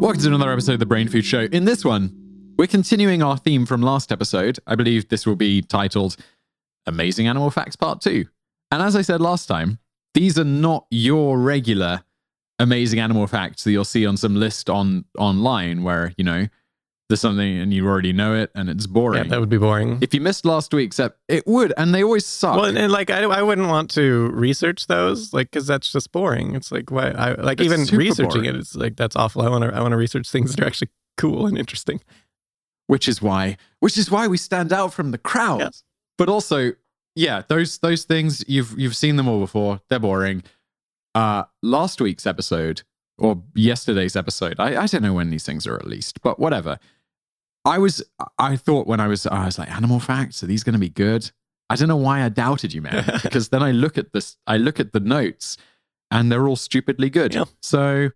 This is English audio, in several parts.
Welcome to another episode of the Brain Food Show. In this one, we're continuing our theme from last episode. I believe this will be titled Amazing Animal Facts Part 2. And as I said last time, these are not your regular amazing animal facts that you'll see on some list on online where, you know, there's something and you already know it and it's boring. Yeah, that would be boring. if you missed last week's ep- it would, and they always suck. Well, and, and, like I, I wouldn't want to research those, like because that's just boring. It's like why I like It's even researching boring. it. It's like that's awful. I want to I want to research things that are actually cool and interesting. which is why which is why we stand out from the crowd. Yeah. But also, yeah, those those things you've you've seen them all before. They're boring. Uh last week's episode or yesterday's episode. I, I don't know when these things are released, but whatever. I was I thought when I was I was like animal facts are these going to be good? I don't know why I doubted you, man, because then I look at this I look at the notes and they're all stupidly good. Yeah. So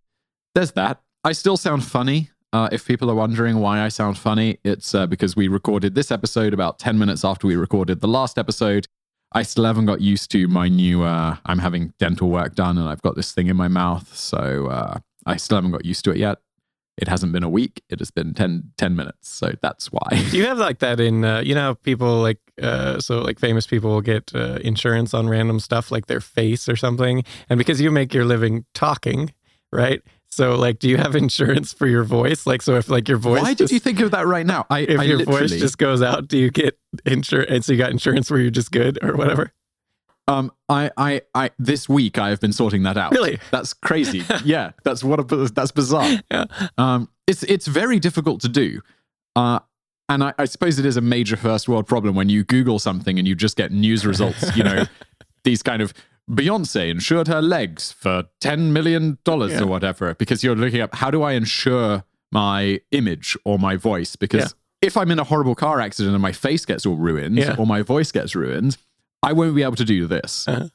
there's that. I still sound funny. Uh, if people are wondering why I sound funny, it's uh, because we recorded this episode about 10 minutes after we recorded the last episode. I still haven't got used to my new, uh, I'm having dental work done and I've got this thing in my mouth. So uh, I still haven't got used to it yet. It hasn't been a week, it has been 10, 10 minutes. So that's why. Do you have like that in uh, you know people like uh, so like famous people will get uh, insurance on random stuff like their face or something, and because you make your living talking, right? So like, do you have insurance for your voice? Like, so if like your voice, why did you think of that right now? I, if I your voice just goes out, do you get insurance? And so you got insurance where you're just good or whatever. Um, I, I, I, this week I have been sorting that out. Really? That's crazy. yeah, that's what. A, that's bizarre. Yeah. Um, it's it's very difficult to do. Uh, and I, I suppose it is a major first world problem when you Google something and you just get news results. You know, these kind of Beyonce insured her legs for ten million dollars Yeah. or whatever because you're looking up how do I insure my image or my voice because. Yeah. If I'm in a horrible car accident and my face gets all ruined Yeah. or my voice gets ruined, I won't be able to do this. Uh-huh.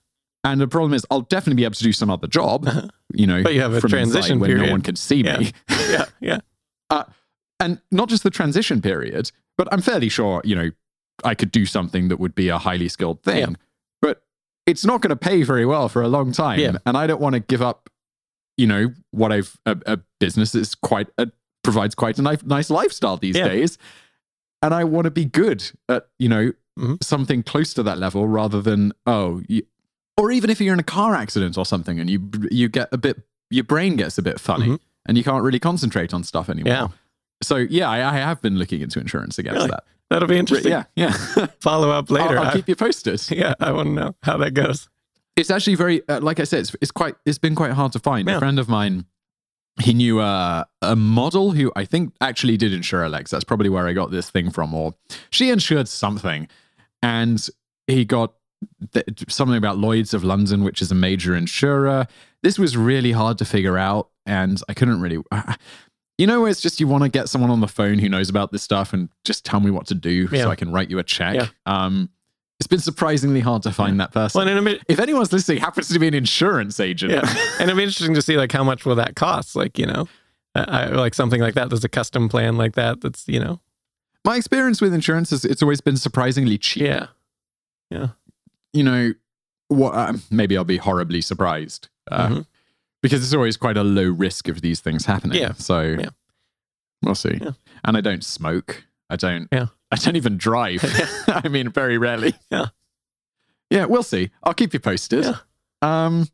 And the problem is, I'll definitely be able to do some other job, you know, But you have a transition when no one can see Yeah. me. Yeah, yeah. Uh, and not just the transition period, but I'm fairly sure, you know, I could do something that would be a highly skilled thing. Yeah. But it's not going to pay very well for a long time. Yeah. And I don't want to give up, you know, what I've, a, a business that's quite, a, provides quite a nice, nice lifestyle these Yeah. days. And I want to be good at, you know, Mhm. something close to that level rather than, oh, you, or even if you're in a car accident or something and you, you get a bit, your brain gets a bit funny Mhm. and you can't really concentrate on stuff anymore. Yeah. So yeah, I, I have been looking into insurance against Really? that. That'll be interesting. Yeah, yeah. Follow up later. I'll, I'll keep you posted. yeah, I want to know how that goes. It's actually very, uh, like I said, it's, it's quite, it's been quite hard to find. Yeah. A friend of mine, he knew uh, a model who I think actually did insure Alex. That's probably where I got this thing from. Or she insured something, and he got th- something about Lloyd's of London, which is a major insurer. This was really hard to figure out, and I couldn't really. You know, it's just you want to get someone on the phone who knows about this stuff and just tell me what to do Yeah. so I can write you a check. Yeah. Um, it's been surprisingly hard to find that person. Well, if anyone's listening, happens to be an insurance agent. yeah, and it'll be interesting to see like how much will that cost? Like you know, I, I, like something like that. There's a custom plan like that. That's you know, My experience with insurance is it's always been surprisingly cheap. yeah, yeah, You know, what? Um, maybe I'll be horribly surprised uh, Mhm. because it's always quite a low risk of these things happening. Yeah. So Yeah. we'll see. Yeah. And I don't smoke. I don't. Yeah. I don't even drive. I mean, very rarely. Yeah. Yeah, we'll see. I'll keep you posted. Yeah. Um,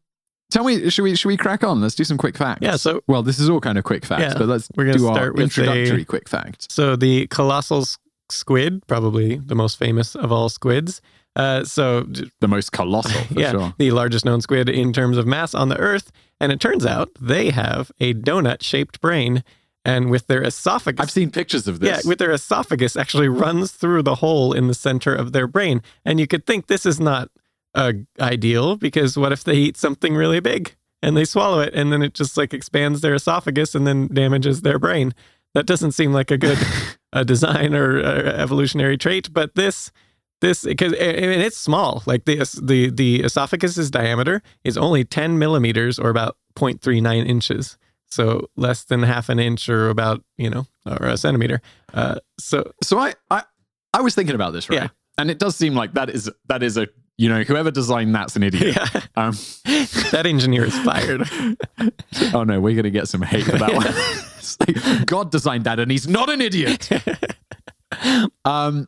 tell me, should we should we crack on? Let's do some quick facts. yeah. So Well, this is all kind of quick facts, Yeah. but let's We're gonna do our with introductory quick fact. So the colossal squid, probably the most famous of all squids. Uh, so The most colossal, for yeah, sure. the largest known squid in terms of mass on the Earth, and it turns out they have a donut-shaped brain, and with their esophagus, I've seen pictures of this. yeah, with their esophagus actually runs through the hole in the center of their brain, and you could think this is not uh, ideal because what if they eat something really big and they swallow it, and then it just like expands their esophagus and then damages their brain? That doesn't seem like a good uh, design or uh, evolutionary trait, but this this because I mean it's small. Like the the the esophagus's diameter is only 10 millimeters or about 0.39 inches, so less than half an inch or about you know or a centimeter. Uh, so so I, I I was thinking about this, right? Yeah. And it does seem like that is that is a you know, whoever designed that's an idiot. Yeah. Um, that engineer is fired. oh no, we're gonna get some hate for that one. Like, God designed that, and he's not an idiot. um,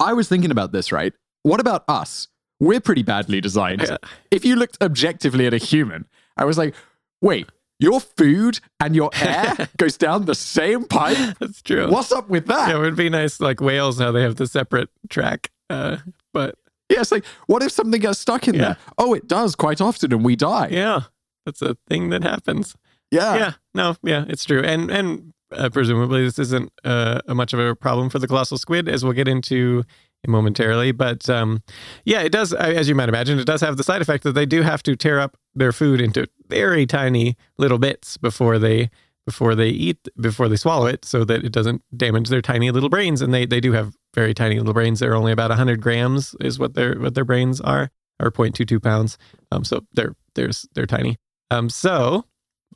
I was thinking about this. Right? What about us? We're pretty badly designed. Yeah. If you looked objectively at a human, I was like, wait, your food and your air goes down the same pipe. That's true. What's up with that? Yeah, it would be nice, like whales, how they have the separate track. Uh, but Yeah, it's like, what if something gets stuck in Yeah. there? Oh, it does quite often, and we die. yeah, that's a thing that happens. Yeah. yeah, no, yeah, it's true. And and uh, presumably this isn't uh, a much of a problem for the colossal squid, as we'll get into momentarily. But um, yeah, it does, as you might imagine, it does have the side effect that they do have to tear up their food into very tiny little bits before they before they eat before they swallow it, so that it doesn't damage their tiny little brains. And they they do have very tiny little brains. They're only about hundred grams is what their what their brains are, or 0.22 pounds. Um, so they're they're they're tiny. Um, so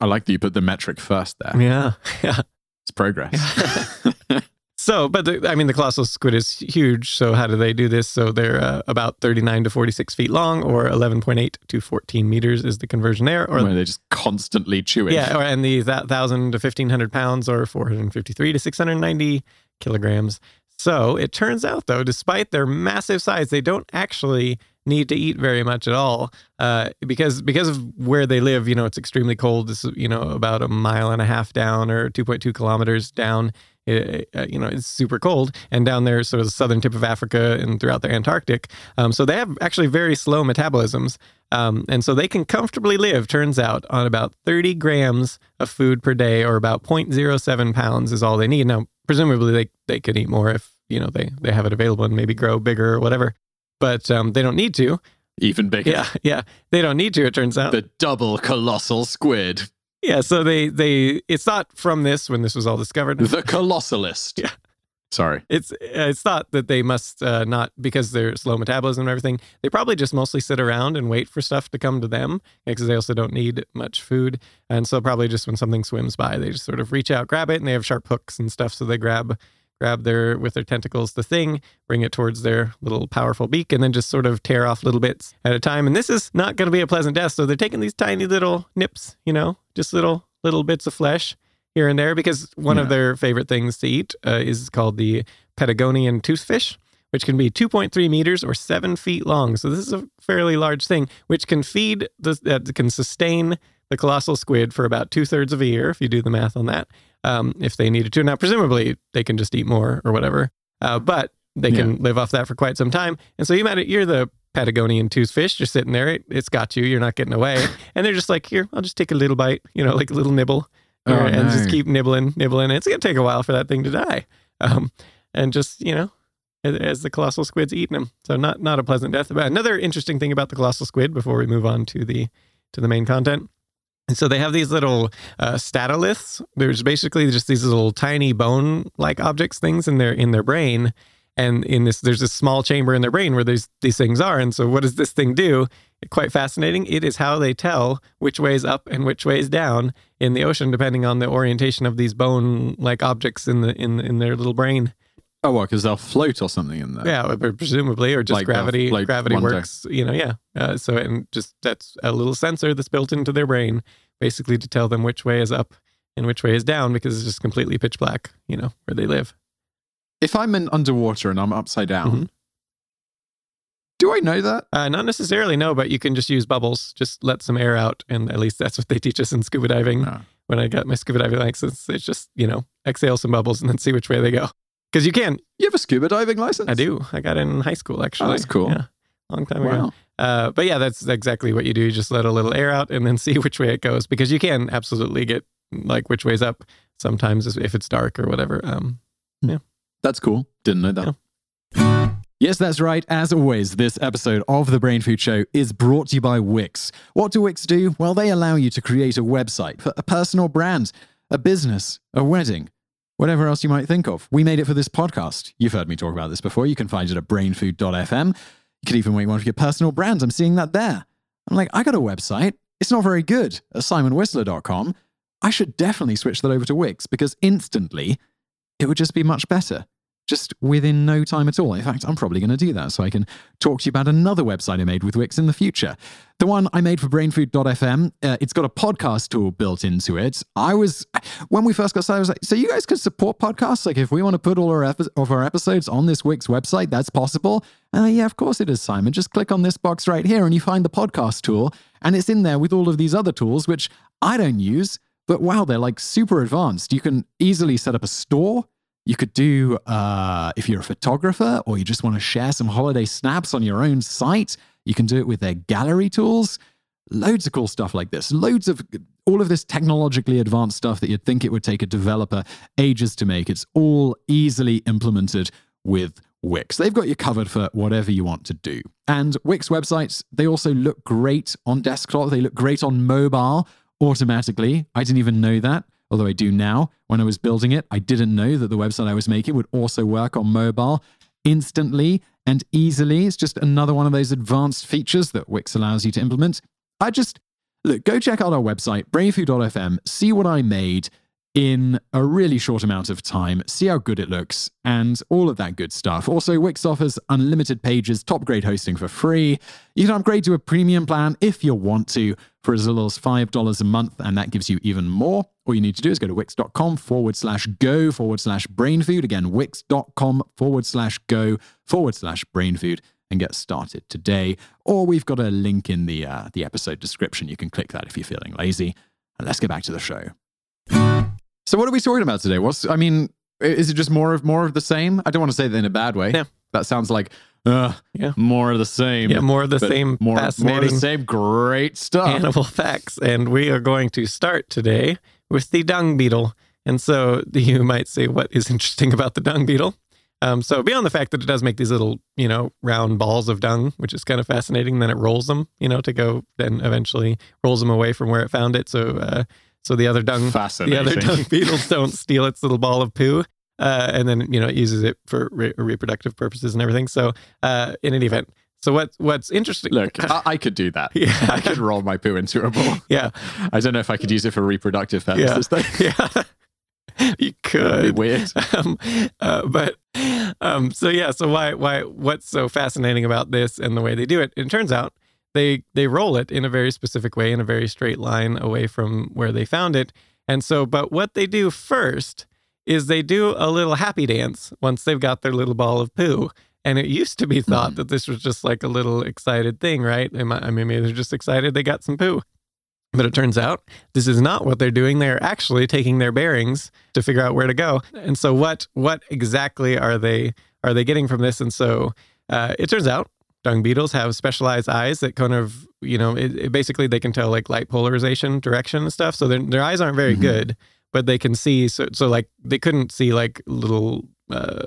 I like that you put the metric first there. yeah, yeah. It's progress. So, but the, I mean, the colossal squid is huge. So, how do they do this? So, they're uh, about 39 to 46 feet long, or 11.8 to 14 meters is the conversion there. Or Where they just constantly chewing. yeah, or, and the that thousand to 1500 pounds, or 453 to 690 kilograms. So, it turns out though, despite their massive size, they don't actually need to eat very much at all uh, because because of where they live. You know, it's extremely cold. It's you know about a mile and a half down or 2.2 kilometers down. It, uh, you know, it's super cold, and down there, sort of the southern tip of Africa and throughout the Antarctic. Um, so they have actually very slow metabolisms, um, and so they can comfortably live. Turns out on about 30 grams of food per day, or about 0.07 pounds, is all they need. Now, presumably, they they could eat more if you know they they have it available and maybe grow bigger or whatever. But um, they don't need to. Even bigger. Yeah, yeah, they don't need to. It turns out. The double colossal squid. yeah, so they they it's not from this when this was all discovered. The colossalist. Yeah. Sorry. It's uh, it's thought that they must uh, not because they're slow metabolism and everything. They probably just mostly sit around and wait for stuff to come to them because they also don't need much food. And so probably just when something swims by, they just sort of reach out, grab it, and they have sharp hooks and stuff. So they grab grab their with their tentacles the thing, bring it towards their little powerful beak, and then just sort of tear off little bits at a time. And this is not going to be a pleasant death. So they're taking these tiny little nips, you know, just little little bits of flesh here and there because one of their favorite things to eat uh, is called the Patagonian toothfish, which can be 2.3 meters or seven feet long. So this is a fairly large thing, which can feed the that can sustain the colossal squid for about two thirds of a year if you do the math on that. Um, if they needed to, now presumably they can just eat more or whatever, uh, but they can live off that for quite some time. And so you might you're the Patagonian toothfish just sitting there. It, it's got you. You're not getting away. and they're just like, here, I'll just take a little bite, you know, like a little nibble Oh, uh, and just keep nibbling, nibbling. It's gonna take a while for that thing to die, um, and just you know, as, as the colossal squid's eating them. So not not a pleasant death. But another interesting thing about the colossal squid before we move on to the to the main content. And so they have these little uh, statoliths. There's basically just these little tiny bone-like objects, things in their in their brain, and in this there's this small chamber in their brain where these these things are. And so what does this thing do? Quite fascinating. It is how they tell which way is up and which way is down in the ocean, depending on the orientation of these bone-like objects in the in in their little brain. Oh, what? Because they'll float or something in there. Yeah, presumably, or just Like they'll gravity. float Gravity one day. works, you know. Yeah. Uh, so and just that's a little sensor that's built into their brain, basically to tell them which way is up and which way is down, because it's just completely pitch black, you know, where they live. If I'm in underwater and I'm upside down, Mhm. do I know that? Uh, not necessarily, no, but you can just use bubbles. Just let some air out, and at least that's what they teach us in scuba diving. No. When I got my scuba diving license, it's just you know exhale some bubbles and then see which way they go. Because you can. You have a scuba diving license? I do. I got it in high school actually. Oh, that's cool. Yeah, long time ago. Uh, but yeah, that's exactly what you do. You just let a little air out and then see which way it goes because you can absolutely get like which way's up sometimes if it's dark or whatever. Um, yeah. That's cool. Didn't know that. Yes, that's right. As always, this episode of The Brain Food Show is brought to you by Wix. What do Wix do? Well, they allow you to create a website for a personal brand, a business, a wedding, whatever else you might think of. We made it for this podcast. You've heard me talk about this before. You can find it at brainfood.fm. You could even make one of your personal brands. I'm seeing that there. I'm like, I got a website. It's not very good at simonwhistler.com. I should definitely switch that over to Wix because instantly it would just be much better. Just within no time at all. In fact, I'm probably going to do that so I can talk to you about another website I made with Wix in the future. The one I made for brainfood.fm, uh, it's got a podcast tool built into it. I was, when we first got started, I was like, so you guys could support podcasts? Like, if we want to put all our epi- of our episodes on this Wix website, that's possible? Uh, yeah, of course it is, Simon. Just click on this box right here and you find the podcast tool. And it's in there with all of these other tools, which I don't use. But wow, they're like super advanced. You can easily set up a store. You could do, uh, if you're a photographer or you just want to share some holiday snaps on your own site, you can do it with their gallery tools. Loads of cool stuff like this. Loads of all of this technologically advanced stuff that you'd think it would take a developer ages to make. It's all easily implemented with Wix. They've got you covered for whatever you want to do. And Wix websites, they also look great on desktop. They look great on mobile automatically. I didn't even know that, although I do now. When I was building it, I didn't know that the website I was making would also work on mobile instantly and easily. It's just another one of those advanced features that Wix allows you to implement. I just look, go check out our website, brainfood.fm, see what I made in a really short amount of time, see how good it looks, and all of that good stuff. Also, Wix offers unlimited pages, top grade hosting for free. You can upgrade to a premium plan if you want to for as little as $5 a month, and that gives you even more. All you need to do is go to wix.com forward slash go forward slash brainfood. Again, wix.com forward slash go forward slash brainfood and get started today. Or we've got a link in the, uh, the episode description. You can click that if you're feeling lazy. And let's get back to the show. So what are we talking about today? What's I mean, is it just more of more of the same? I don't want to say that in a bad way. Yeah. That sounds like uh, Yeah. more of the same. Yeah, more of the same more, more of fascinating the same great stuff. animal facts. And we are going to start today with the dung beetle. And so you might say, what is interesting about the dung beetle? Um, so beyond the fact that it does make these little, you know, round balls of dung, which is kind of fascinating, then it rolls them, you know, to go, then eventually rolls them away from where it found it. So, uh, so the other dung, the other dung beetles don't steal its little ball of poo. Uh, and then, you know, it uses it for re- reproductive purposes and everything. So, uh, in any event, so what, what's interesting? Look, I, I could do that. Yeah. I could roll my poo into a ball. yeah. I don't know if I could use it for reproductive Yeah. purposes. though. Yeah. you could. weird. um, uh, but um, so yeah, so why why what's so fascinating about this and the way they do it? It turns out they they roll it in a very specific way in a very straight line away from where they found it. And so, but what they do first is they do a little happy dance once they've got their little ball of poo. And it used to be thought that this was just like a little excited thing, right? They might- I mean, maybe they're just excited they got some poo. But it turns out this is not what they're doing. They're actually taking their bearings to figure out where to go. And so, what what exactly are they are they getting from this? And so, uh, it turns out dung beetles have specialized eyes that kind of you know it, it basically they can tell like light polarization, direction, and stuff. So their their eyes aren't very Mhm. good, but they can see. So so like they couldn't see like little uh,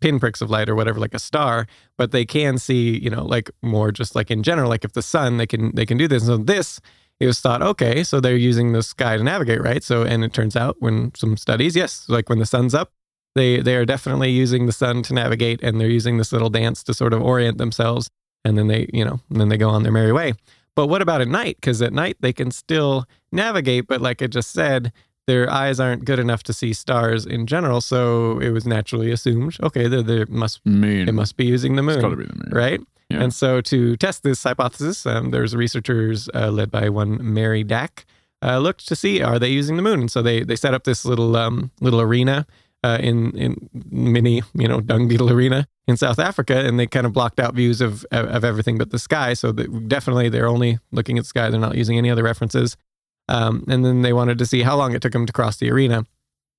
pinpricks of light or whatever, like a star, but they can see you know like more just like in general, like if the sun, they can they can do this. So this it was thought, okay, so they're using the sky to navigate, right? So, and it turns out when some studies, yes, like when the sun's up, they they are definitely using the sun to navigate, and they're using this little dance to sort of orient themselves, and then they, you know, and then they go on their merry way. But what about at night? Because at night they can still navigate, but like I just said, their eyes aren't good enough to see stars in general. So it was naturally assumed, okay, they they must Moon. they must be using the moon It's got to be the moon. right? Yeah. And so to test this hypothesis, um, there's researchers uh, led by one Mary Dacke uh, looked to see are they using the moon. And so they they set up this little um, little arena uh, in in mini you know dung beetle arena in South Africa, and they kind of blocked out views of of, everything but the sky. So definitely they're only looking at the sky. They're not using any other references. Um, and then they wanted to see how long it took them to cross the arena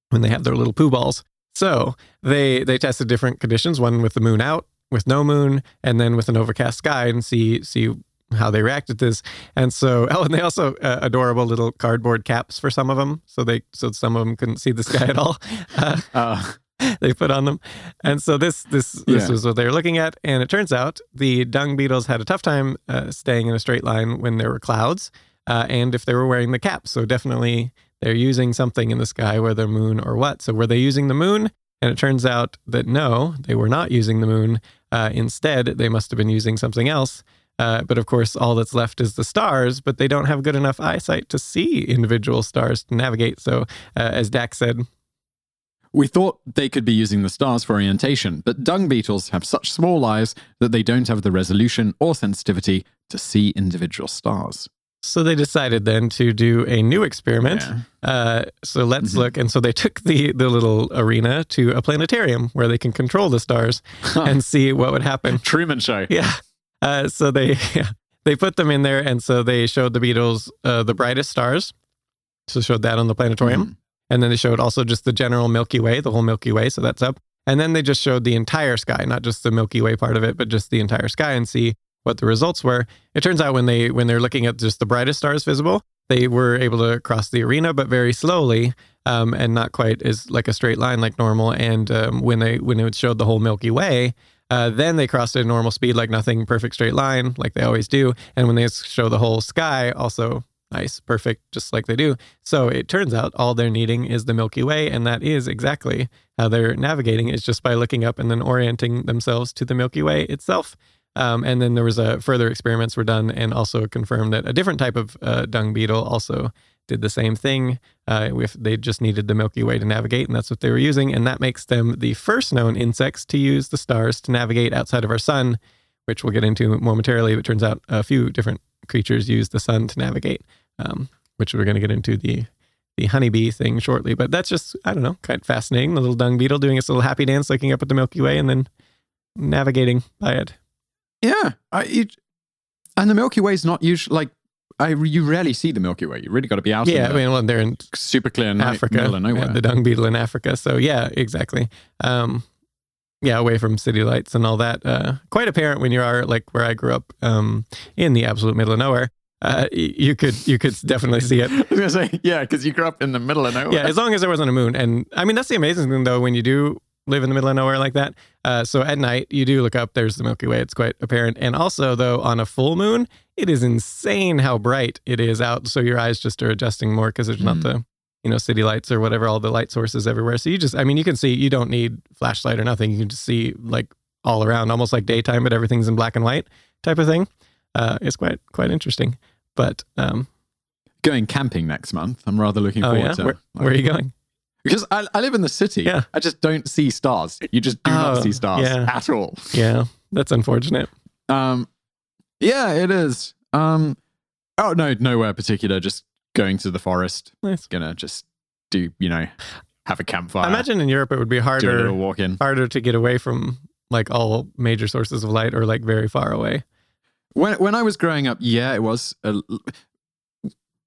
when they had their little poo balls. So they they tested different conditions, one with the moon out, with no moon, and then with an overcast sky, and see see how they reacted to this. And so, oh, and they also uh, adorable little cardboard caps for some of them, so they so some of them couldn't see the sky at all. Uh, Uh, they put on them, and so this this this Yeah. was what they were looking at. And it turns out the dung beetles had a tough time uh, staying in a straight line when there were clouds, uh, and if they were wearing the cap. So definitely they're using something in the sky, whether moon or what. So were they using the moon? And it turns out that no, they were not using the moon. Uh, instead, they must have been using something else. Uh, but of course, all that's left is the stars, but they don't have good enough eyesight to see individual stars to navigate. So, uh, as Dacke said, We thought they could be using the stars for orientation, but dung beetles have such small eyes that they don't have the resolution or sensitivity to see individual stars. So they decided then to do a new experiment. Yeah. Uh, so let's Mhm. look. And so they took the the little arena to a planetarium where they can control the stars and see what would happen. Truman Show. Yeah. Uh, so they they put them in there, and so they showed the beetles uh, the brightest stars. So showed that on the planetarium, Mhm. and then they showed also just the general Milky Way, the whole Milky Way. So that's up, and then they just showed the entire sky, not just the Milky Way part of it, but just the entire sky, and see what the results were. It turns out when they when they're looking at just the brightest stars visible, they were able to cross the arena, but very slowly. Um, and not quite as like a straight line like normal. And um, when they when it showed the whole Milky Way, uh, then they crossed at a normal speed, like nothing, perfect straight line, like they always do. And when they show the whole sky, also nice, perfect, just like they do. So it turns out all they're needing is the Milky Way, and that is exactly how they're navigating is just by looking up and then orienting themselves to the Milky Way itself. Um, and then there was a further experiments were done and also confirmed that a different type of uh, dung beetle also did the same thing. Uh, if they just needed the Milky Way to navigate, and that's what they were using, and that makes them the first known insects to use the stars to navigate outside of our sun, which we'll get into momentarily. But it turns out a few different creatures use the sun to navigate, um, which we're going to get into the the honeybee thing shortly. But that's just I don't know, kind of fascinating. The little dung beetle doing its little happy dance, looking up at the Milky Way, and then navigating by it. Yeah, I, you, and the Milky Way is not usually like I. You rarely see the Milky Way. You really got to be out. Yeah, in I mean, well, they're in super clear night, Africa, middle of nowhere. the dung beetle in Africa. So yeah, exactly. Um, yeah, away from city lights and all that. Uh, quite apparent when you are like where I grew up, um, in the absolute middle of nowhere. Uh, you could you could definitely see it. I was gonna say yeah, because you grew up in the middle of nowhere. Yeah, as long as there wasn't a moon. And I mean, that's the amazing thing though when you do live in the middle of nowhere like that. Uh, so at night you do look up. There's the Milky Way. It's quite apparent. And also though on a full moon, it is insane how bright it is out. So your eyes just are adjusting more because there's not Mhm. the you know city lights or whatever all the light sources everywhere. So you just I mean you can see. You don't need flashlight or nothing. You can just see like all around, almost like daytime, but everything's in black and white type of thing. Uh, it's quite quite interesting. But um, going camping next month. I'm rather looking oh forward yeah, to. where, where are you going? Because I, I live in the city. Yeah. I just don't see stars. You just do Oh, not see stars yeah. at all. Yeah, that's unfortunate. Um, yeah, it is. Um, oh no, nowhere particular. Just going to the forest. Nice. Gonna just do you know have a campfire. I imagine in Europe it would be harder walk in. harder to get away from like all major sources of light or like very far away. When when I was growing up, yeah, it was. A,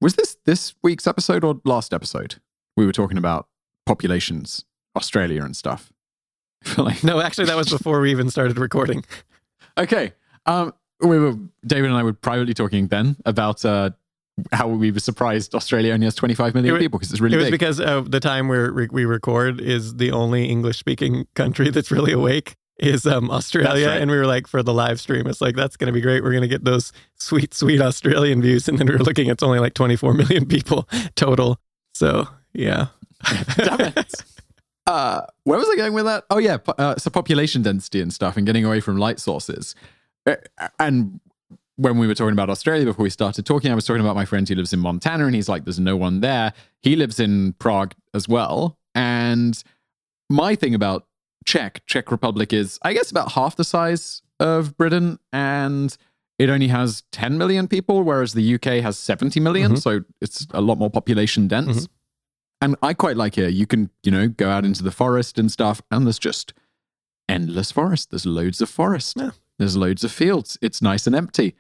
was this this week's episode or last episode? We were talking about populations, Australia and stuff. I feel like No, actually that was before we even started recording. Okay. Um, we were David and I were privately talking then about uh, how we were surprised Australia only has 25 million It wa- people because it's really it was big. because uh, the time where we- we record is the only English speaking country that's really awake is um, Australia. Right. And we were like, for the live stream, it's like, that's going to be great. We're going to get those sweet, sweet Australian views. And then we were looking, it's only like 24 million people total. So, yeah. Damn it. Uh, where was I going with that? Oh yeah, uh, so population density and stuff, and getting away from light sources. Uh, And when we were talking about Australia before we started talking, I was talking about my friend who lives in Montana, and he's like, "There's no one there." He lives in Prague as well, and my thing about Czech Czech Republic is, I guess, about half the size of Britain, and it only has 10 million people, whereas the UK has 70 million, Mhm. so it's a lot more population dense. Mhm. And I quite like it. You can, you know, go out into the forest and stuff, and there's just endless forest. There's loads of forest. Yeah. There's loads of fields. It's nice and empty.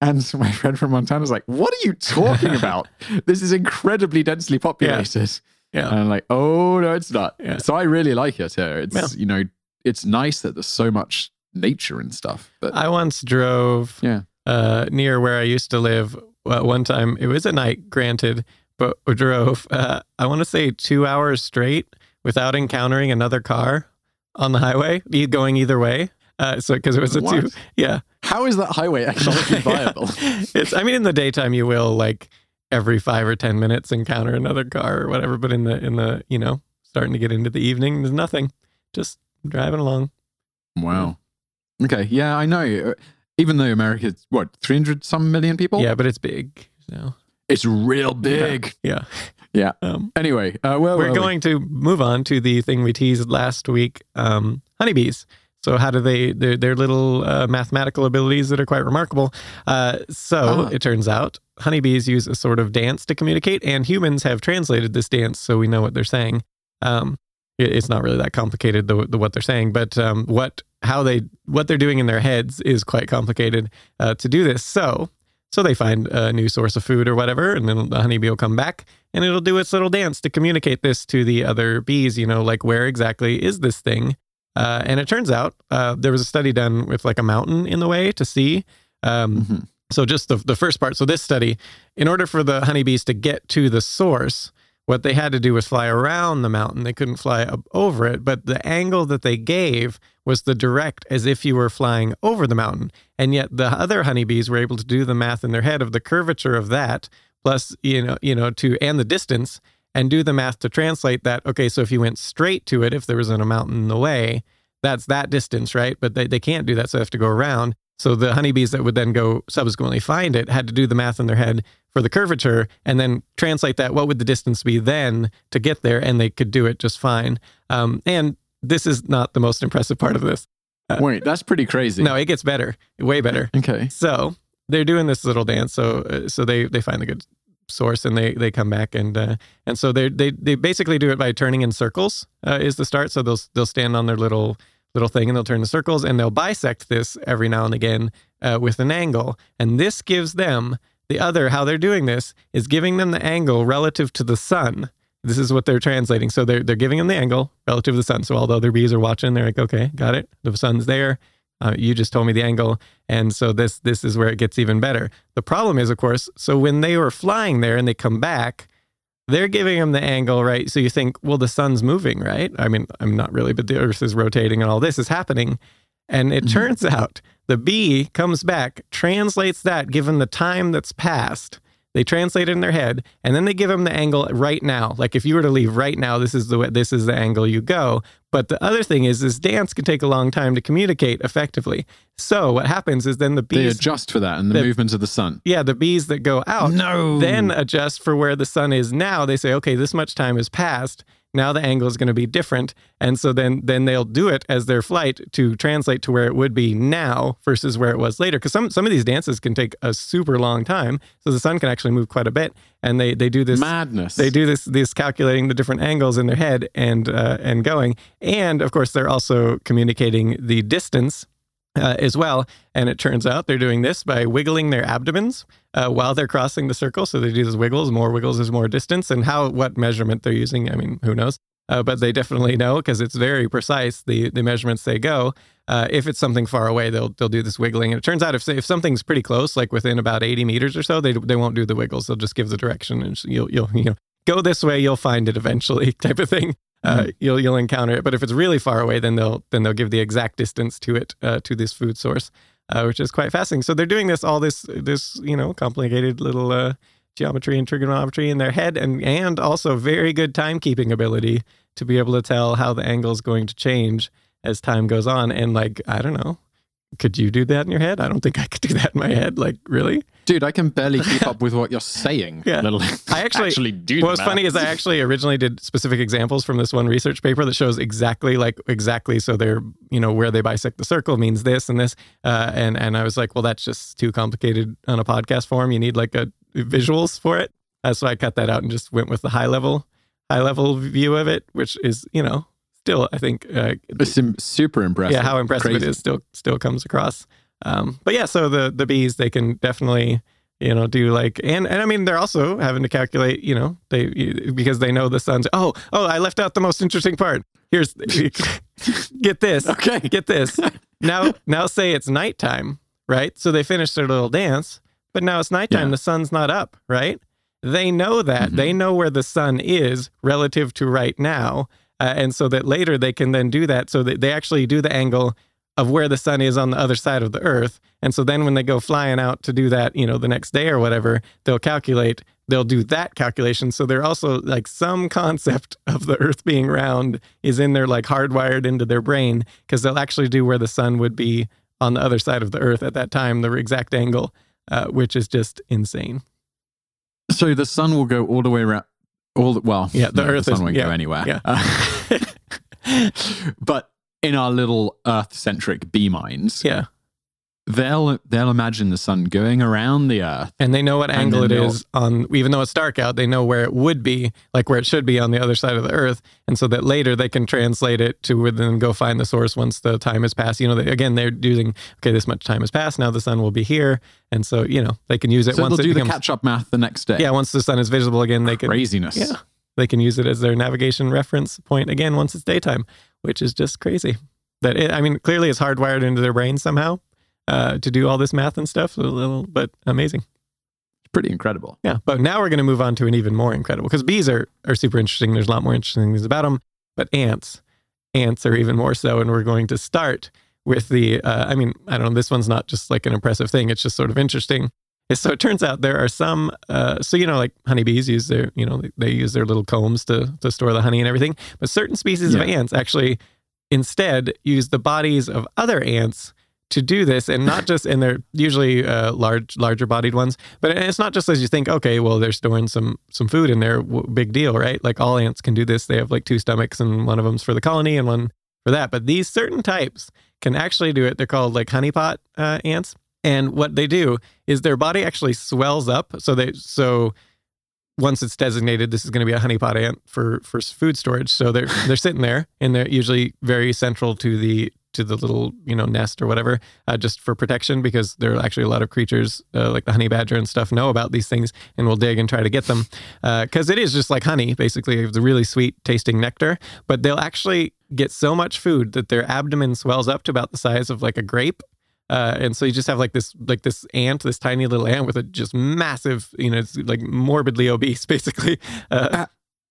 And my friend from Montana was like, What are you talking about? this is incredibly densely populated. Yeah. And I'm like, Oh, no, it's not. Yeah. So I really like it here. It's, Yeah. you know, it's nice that there's so much nature and stuff. But I once drove Yeah. uh, near where I used to live. Uh, one time, it was at night, granted, but drove, uh, I want to say two hours straight without encountering another car on the highway, going either way. Uh, so, because it was a two, yeah. how is that highway economically viable? it's, I mean, in the daytime, you will like every five or 10 minutes encounter another car or whatever, but in the, in the, you know, starting to get into the evening, there's nothing, just driving along. Wow. Okay. Yeah, I know. Even though America's what, 300 some million people? Yeah, but it's big. So, It's real big. yeah. Yeah. Um, Anyway, uh, where we're were we? going to move on to the thing we teased last week um, honeybees. So, how do they, their, their little uh, mathematical abilities that are quite remarkable? Uh, so, Ah. it turns out honeybees use a sort of dance to communicate, and humans have translated this dance so we know what they're saying. Um, it- it's not really that complicated, the, the what they're saying, but um, what how they what they're doing in their heads is quite complicated uh, to do this. So, so they find a new source of food or whatever, and then the honeybee will come back and it'll do its little dance to communicate this to the other bees, you know, like where exactly is this thing? Uh, and it turns out uh, there was a study done with like a mountain in the way to see. Um, Mhm. So just the, the first part. So this study, in order for the honeybees to get to the source, what they had to do was fly around the mountain. They couldn't fly up over it, but the angle that they gave was the direct as if you were flying over the mountain. And yet the other honeybees were able to do the math in their head of the curvature of that plus you know you know to and the distance and do the math to translate that okay so if you went straight to it if there wasn't a mountain in the way that's that distance right but they, they can't do that so they have to go around so the honeybees that would then go subsequently find it had to do the math in their head for the curvature and then translate that what would the distance be then to get there and they could do it just fine um, and this is not the most impressive part of this Wait, that's pretty crazy. no it gets better way better Okay. so they're doing this little dance. So uh, so they they find the good source and they they come back and uh, and so they they they basically do it by turning in circles uh, is the start. So they'll they'll stand on their little little thing and they'll turn in circles and they'll bisect this every now and again uh, with an angle. And this gives them the other how they're doing this is giving them the angle relative to the sun. This is what they're translating. So they're they're giving them the angle relative to the sun. So all the other bees are watching. They're like, okay, got it. The sun's there. Uh, you just told me the angle, and so this this is where it gets even better. The problem is, of course, so when they were flying there and they come back, they're giving them the angle, right? So you think, well, the sun's moving, right? I mean, I'm not really, but the Earth is rotating and all this is happening, and it Mhm. turns out the bee comes back, translates that given the time that's passed. They translate it in their head, and then they give them the angle right now. Like if you were to leave right now, this is the way, this is the angle you go. But the other thing is, this dance can take a long time to communicate effectively. So what happens is then the bees They bees, adjust for that and the, the- movement of the sun. yeah, the bees that go out No. then adjust for where the sun is now. They say, okay, this much time has passed. Now the angle is going to be different, and so then then they'll do it as their flight to translate to where it would be now versus where it was later. Because some some of these dances can take a super long time, so the sun can actually move quite a bit, and they they do this madness. they do this this calculating the different angles in their head and uh, and going and of course they're also communicating the distance uh, as well. And it turns out they're doing this by wiggling their abdomens uh, while they're crossing the circle. So they do these wiggles more wiggles is more distance. And how what measurement they're using i mean who knows? Uh, but they definitely know because it's very precise the the measurements they go. Uh, if it's something far away they'll they'll do this wiggling. And it turns out if if something's pretty close like within about 80 meters or so they they won't do the wiggles. They'll just give the direction and you'll you'll you know go this way you'll find it eventually type of thing uh, you'll you'll encounter it but if it's really far away then they'll then they'll give the exact distance to it uh, to this food source uh, which is quite fascinating. So they're doing this all this this you know complicated little uh, geometry and trigonometry in their head and and also very good timekeeping ability to be able to tell how the angle is going to change as time goes on. And like i don't know could you do that in your head i don't think i could do that in my head like really Dude, I can barely keep up with what you're saying. Yeah. I actually- actually do What's funny is I actually originally did specific examples from this one research paper that shows exactly like exactly so they're you know where they bisect the circle means this and this uh, and and I was like well that's just too complicated on a podcast form you need like a visuals for it uh, so I cut that out and just went with the high level high level view of it which is you know still I think uh, It's super impressive. yeah how impressive Crazy. it is still still comes across um but yeah so the the bees they can definitely you know do like and and i mean they're also having to calculate you know they because they know the sun's oh oh i left out the most interesting part here's get this Okay. get this now now say it's nighttime right so they finish their little dance but now it's nighttime Yeah. the sun's not up right they know that Mhm. they know where the sun is relative to right now uh, and so that later they can then do that. So that they actually do the angle of where the sun is on the other side of the earth. And so then when they go flying out to do that you know the next day or whatever they'll calculate they'll do that calculation. So they're also like some concept of the earth being round is in there like hardwired into their brain because they'll actually do where the sun would be on the other side of the earth at that time the exact angle uh, which is just insane. So the sun will go all the way around. All the, well, Yeah, the no, Earth sun is- won't yeah, go anywhere. yeah. Uh, but in our little Earth-centric bee minds, Yeah. They'll they'll imagine the sun going around the Earth. And they know what angle it is on, even though it's dark out, they know where it would be, like where it should be on the other side of the earth. And so that later they can translate it to then go find the source once the time has passed. You know, they, again, they're using, okay, this much time has passed. Now the sun will be here. And so, you know, they can use it So once they'll it do becomes, the catch-up math the next day. yeah, once the sun is visible again, they can, Craziness. yeah, they can use it as their navigation reference point again once it's daytime, which is just crazy. That it, I mean, clearly it's hardwired into their brain somehow uh, to do all this math and stuff. A little, but amazing. Pretty incredible. Yeah, but now we're going to move on to an even more incredible because bees are are super interesting. There's a lot more interesting things about them, but ants, ants are even more so. And we're going to start with the. Uh, I mean, I don't know. This one's not just like an impressive thing. It's just sort of interesting. So it turns out there are some. Uh, so you know, like honeybees use their, you know, they, they use their little combs to to store the honey and everything. But certain species of ants actually instead use the bodies of other ants to do this and not just and they're usually uh, large larger bodied ones but it's not just as you think okay well they're storing some some food in there w- big deal right? Like all ants can do this. They have like two stomachs and one of them's for the colony and one for that. But these certain types can actually do it. They're called like honeypot uh, ants. And what they do is their body actually swells up so they so once it's designated this is going to be a honeypot ant for for food storage. So they're they're sitting there and they're usually very central to the to the little you know nest or whatever uh, just for protection because there are actually a lot of creatures uh, like the honey badger and stuff know about these things and will dig and try to get them. Because it is just like honey basically. It's a really sweet tasting nectar but they'll actually get so much food that their abdomen swells up to about the size of like a grape. Uh, and so you just have like this like this ant this tiny little ant with a just massive you know it's like morbidly obese basically. Uh,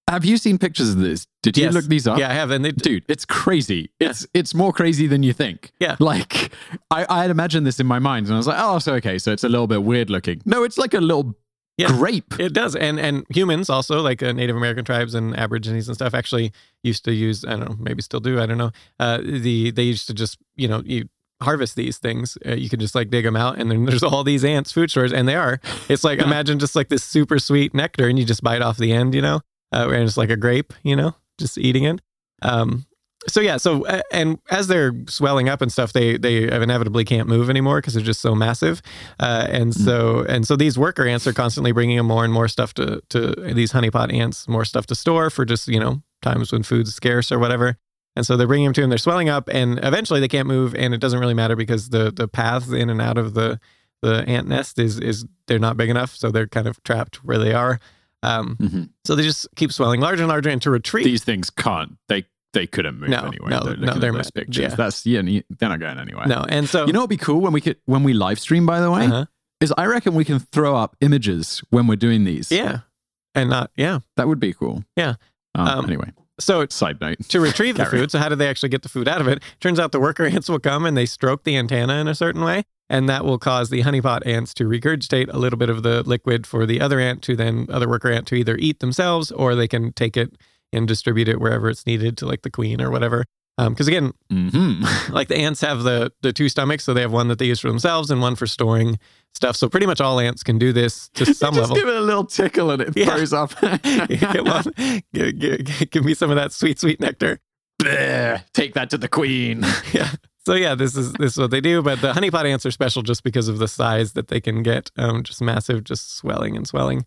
Have you seen pictures of this? Did you yes. look these up? yeah i have and they Dude, it's crazy. It's it's more crazy than you think. Yeah. Like I, I had imagined this in my mind and I was like, oh, so okay, so it's a little bit weird looking. No, it's like a little Yeah. grape. It does, and and humans also like uh, Native American tribes and Aborigines and stuff actually used to use. I don't know, maybe still do. I don't know. Uh, the they used to just you know you harvest these things. Uh, you can just like dig them out, and then there's all these ants food stores, and they are. It's like imagine just like this super sweet nectar, and you just bite off the end, you know, uh, and it's like a grape, you know, just eating it. Um, so yeah, so and as they're swelling up and stuff, they they inevitably can't move anymore because they're just so massive. Uh, and so and so these worker ants are constantly bringing them more and more stuff to to these honeypot ants, more stuff to store for just you know times when food's scarce or whatever. And so they're bringing them to them. They're swelling up, and eventually they can't move, and it doesn't really matter because the the paths in and out of the the ant nest is is they're not big enough, so they're kind of trapped where they are. Um, Mhm. so they just keep swelling larger and larger, and to retreat, These things can't. They they couldn't move No, anyway. no, they're no, they're those ma- pictures. yeah. That's yeah, they're not going anywhere. no, and so You know what'd be cool when we could when we live stream. By the way, uh-huh. is I reckon we can throw up images when we're doing these. yeah, and not yeah. that would be cool. Yeah. Um, Um, anyway, So side note. to retrieve the food. So how do they actually get the food out of it? Turns out the worker ants will come and they stroke the antenna in a certain way, and that will cause the honeypot ants to regurgitate a little bit of the liquid for the other ant to then other worker ant to either eat themselves or they can take it and distribute it wherever it's needed to like the queen or whatever. Because again, hmm like the ants have the the two stomachs, so they have one that they use for themselves and one for storing stuff. So pretty much all ants can do this to some Just level. give it a little tickle and it Yeah. throws up. Come on, give, give, give me some of that sweet, sweet nectar. Bleh, Take that to the queen. yeah. So yeah, this is this is what they do. But the honeypot ants are special just because of the size that they can get. Um, just massive, just swelling and swelling.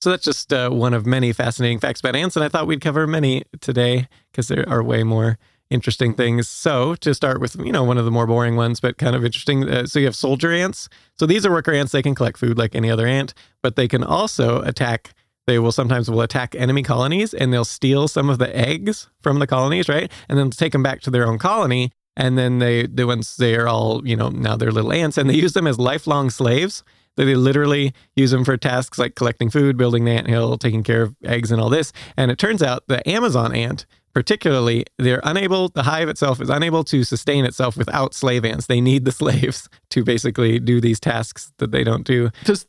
So that's just uh, one of many fascinating facts about ants, and I thought we'd cover many today because there are way more interesting things. So to start with, you know, one of the more boring ones, but kind of interesting. Uh, so you have soldier ants. So these are worker ants. They can collect food like any other ant, but they can also attack. They will sometimes will attack enemy colonies and they'll steal some of the eggs from the colonies, right? And then take them back to their own colony. And then they, they once they are all, you know, now they're little ants, and they use them as lifelong slaves. They they literally use them for tasks like collecting food, building the anthill, taking care of eggs, and all this. And it turns out the Amazon ant, particularly, they're unable. The hive itself is unable to sustain itself without slave ants. They need the slaves to basically do these tasks that they don't do. There's,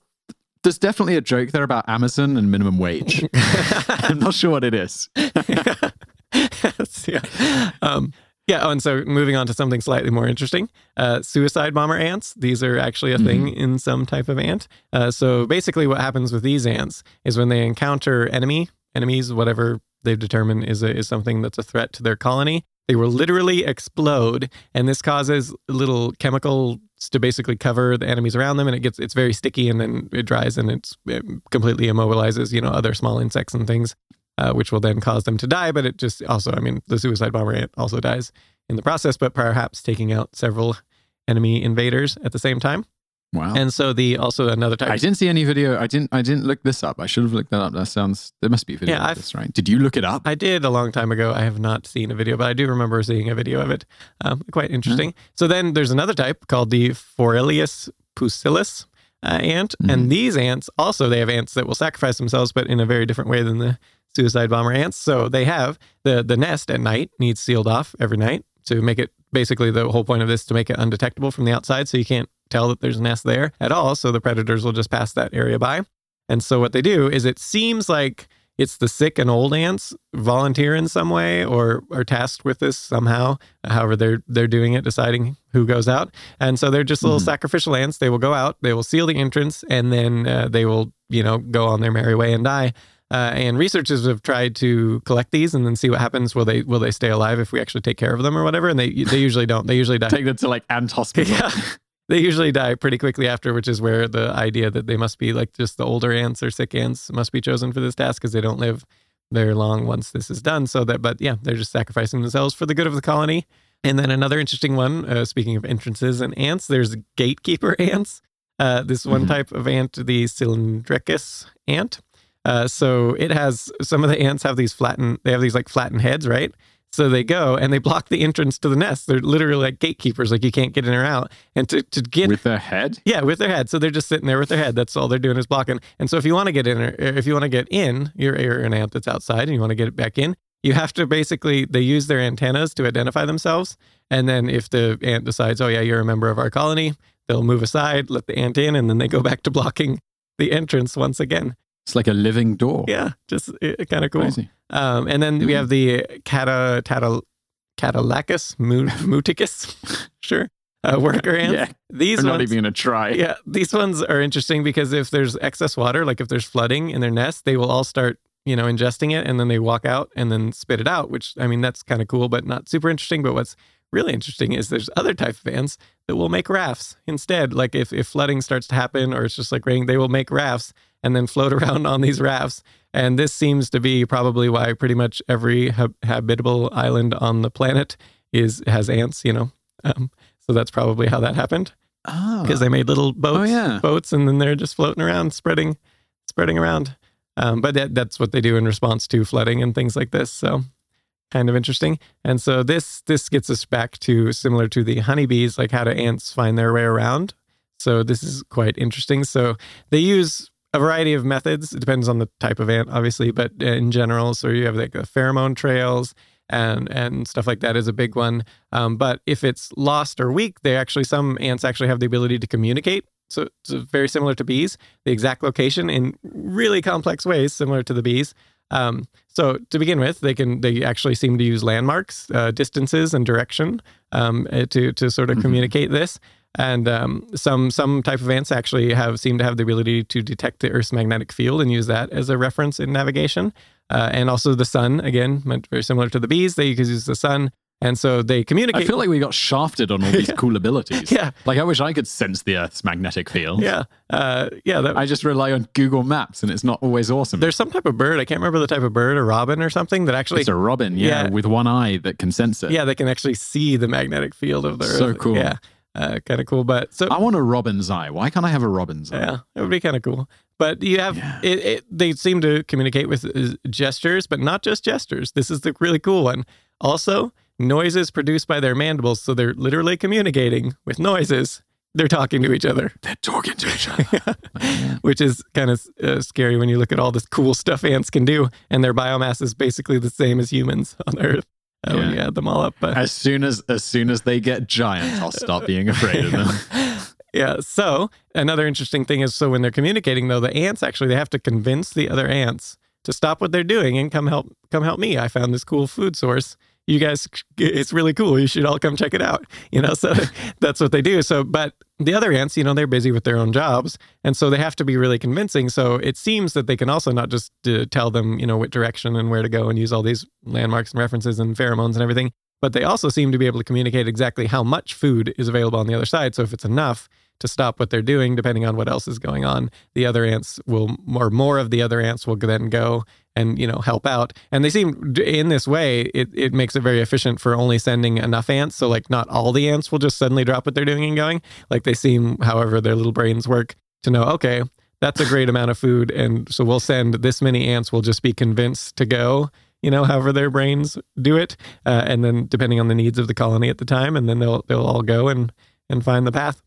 there's definitely a joke there about Amazon and minimum wage. I'm not sure what it is. yeah. Um, Yeah. Oh, and so moving on to something slightly more interesting uh, suicide bomber ants. These are actually a thing in some type of ant. Uh, so basically, what happens with these ants is when they encounter enemy, enemies, whatever they've determined is, a, is something that's a threat to their colony, they will literally explode. And this causes little chemicals to basically cover the enemies around them. And it gets, it's very sticky and then it dries and it's, it completely immobilizes, you know, other small insects and things uh, which will then cause them to die. But it just also, I mean, the suicide bomber ant also dies in the process, but perhaps taking out several enemy invaders at the same time. Wow. And so the also another type. I didn't see any video. I didn't. I didn't look this up. I should have looked that up. That sounds. There must be a video Yeah, of I've- this, right? Did you look it up? I did a long time ago. I have not seen a video, but I do remember seeing a video of it. Um, quite interesting. So then there's another type called the Forelius pusillus uh, ant, and these ants also they have ants that will sacrifice themselves, but in a very different way than the suicide bomber ants. So they have the the nest at night needs sealed off every night to make it basically the whole point of this to make it undetectable from the outside, so you can't tell that there's a nest there at all. So the predators will just pass that area by. And so what they do is it seems like it's the sick and old ants volunteer in some way or are tasked with this somehow. However, they're they're doing it, deciding who goes out. And so they're just little sacrificial ants. They will go out, they will seal the entrance, and then uh, they will you know go on their merry way and die. Uh, and researchers have tried to collect these and then see what happens. Will they will they stay alive if we actually take care of them or whatever? And they they usually don't. They usually die. Take them to like ant hospital. Yeah. They usually die pretty quickly after, which is where the idea that they must be like just the older ants or sick ants must be chosen for this task because they don't live very long once this is done. So that, but yeah, they're just sacrificing themselves for the good of the colony. And then another interesting one, uh, speaking of entrances and ants, there's gatekeeper ants. Uh, this one Mhm. type of ant, the cylindricus ant. Uh, so it has some of the ants have these flattened, they have these like flattened heads, right? So they go and they block the entrance to the nest. They're literally like gatekeepers, like you can't get in or out. And to, to get With their head. yeah, with their head. So they're just sitting there with their head. That's all they're doing is blocking. And so if you want to get in, or if you want to get in, you're, you're an ant that's outside and you want to get it back in, you have to basically, they use their antennas to identify themselves. And then if the ant decides, oh, yeah, you're a member of our colony, they'll move aside, let the ant in, and then they go back to blocking the entrance once again. It's like a living door. Yeah, just kind of cool. Crazy. Um, and then we Mhm. have the cata, tata, Cataulacus mu- muticus, sure, uh, worker ants. Yeah. These I'm not even gonna try. yeah, these ones are interesting because if there's excess water, like if there's flooding in their nest, they will all start, you know, ingesting it and then they walk out and then spit it out, which I mean, that's kind of cool, but not super interesting. But what's really interesting is there's other type of ants that will make rafts instead. Like if, if flooding starts to happen or it's just like raining, they will make rafts and then float around on these rafts. And this seems to be probably why pretty much every hab- habitable island on the planet is has ants, you know. Um, so that's probably how that happened Oh. because they made little boats, Oh, yeah. boats, and then they're just floating around, spreading, spreading around. Um, but that, that's what they do in response to flooding and things like this. So kind of interesting. And so this this gets us back to similar to the honeybees, like how do ants find their way around? So this is quite interesting. So they use a variety of methods. It depends on the type of ant, obviously, but in general, so you have like the pheromone trails and and stuff like that is a big one. Um, but if it's lost or weak, they actually some ants actually have the ability to communicate. So it's very similar to bees, the exact location in really complex ways, similar to the bees. Um, so to begin with, they can they actually seem to use landmarks, uh, distances, and direction um, eh, to to sort of Mhm. communicate this. And um, some some type of ants actually have seem to have the ability to detect the Earth's magnetic field and use that as a reference in navigation. Uh, and also the sun, again, very similar to the bees. They use the sun, and so they communicate. I feel like we got shafted on all these Yeah. cool abilities. yeah, Like I wish I could sense the Earth's magnetic field. yeah, uh, yeah. That, I just rely on Google Maps, and it's not always awesome. there's some type of bird. I can't remember the type of bird, a robin or something that actually it's a robin, yeah, Yeah. with one eye that can sense it. Yeah, they can actually see the magnetic field of the Earth. So cool. Yeah, uh, kind of cool. But so I want a robin's eye. Why can't I have a robin's eye? yeah, it would be kind of cool. But you have Yeah. it, it. They seem to communicate with uh, gestures, but not just gestures. This is the really cool one. Also, noises produced by their mandibles. So they're literally communicating with noises. They're talking to each other, They're talking to each other. Yeah. which is kind of uh, scary when you look at all this cool stuff ants can do, and their biomass is basically the same as humans on Earth uh, when Yeah. you add them all up. But As soon as as soon as they get giant, I'll stop being afraid of them. yeah. So another interesting thing is, so when they're communicating, though, the ants actually they have to convince the other ants to stop what they're doing and come help come help me. I found this cool food source. You guys, it's really cool. You should all come check it out. You know, so that's what they do. So, but the other ants, you know, they're busy with their own jobs. And so they have to be really convincing. So it seems that they can also not just uh, tell them, you know, what direction and where to go and use all these landmarks and references and pheromones and everything, but they also seem to be able to communicate exactly how much food is available on the other side. So if it's enough, to stop what they're doing, depending on what else is going on. The other ants will, or more of the other ants will then go and you know help out. And they seem in this way, it it makes it very efficient for only sending enough ants. So like not all the ants will just suddenly drop what they're doing and going. Like they seem, however, their little brains work to know. Okay, that's a great amount of food, and so we'll send this many ants. Will just be convinced to go you know, however their brains do it, uh, and then depending on the needs of the colony at the time, and then they'll they'll all go and and find the path.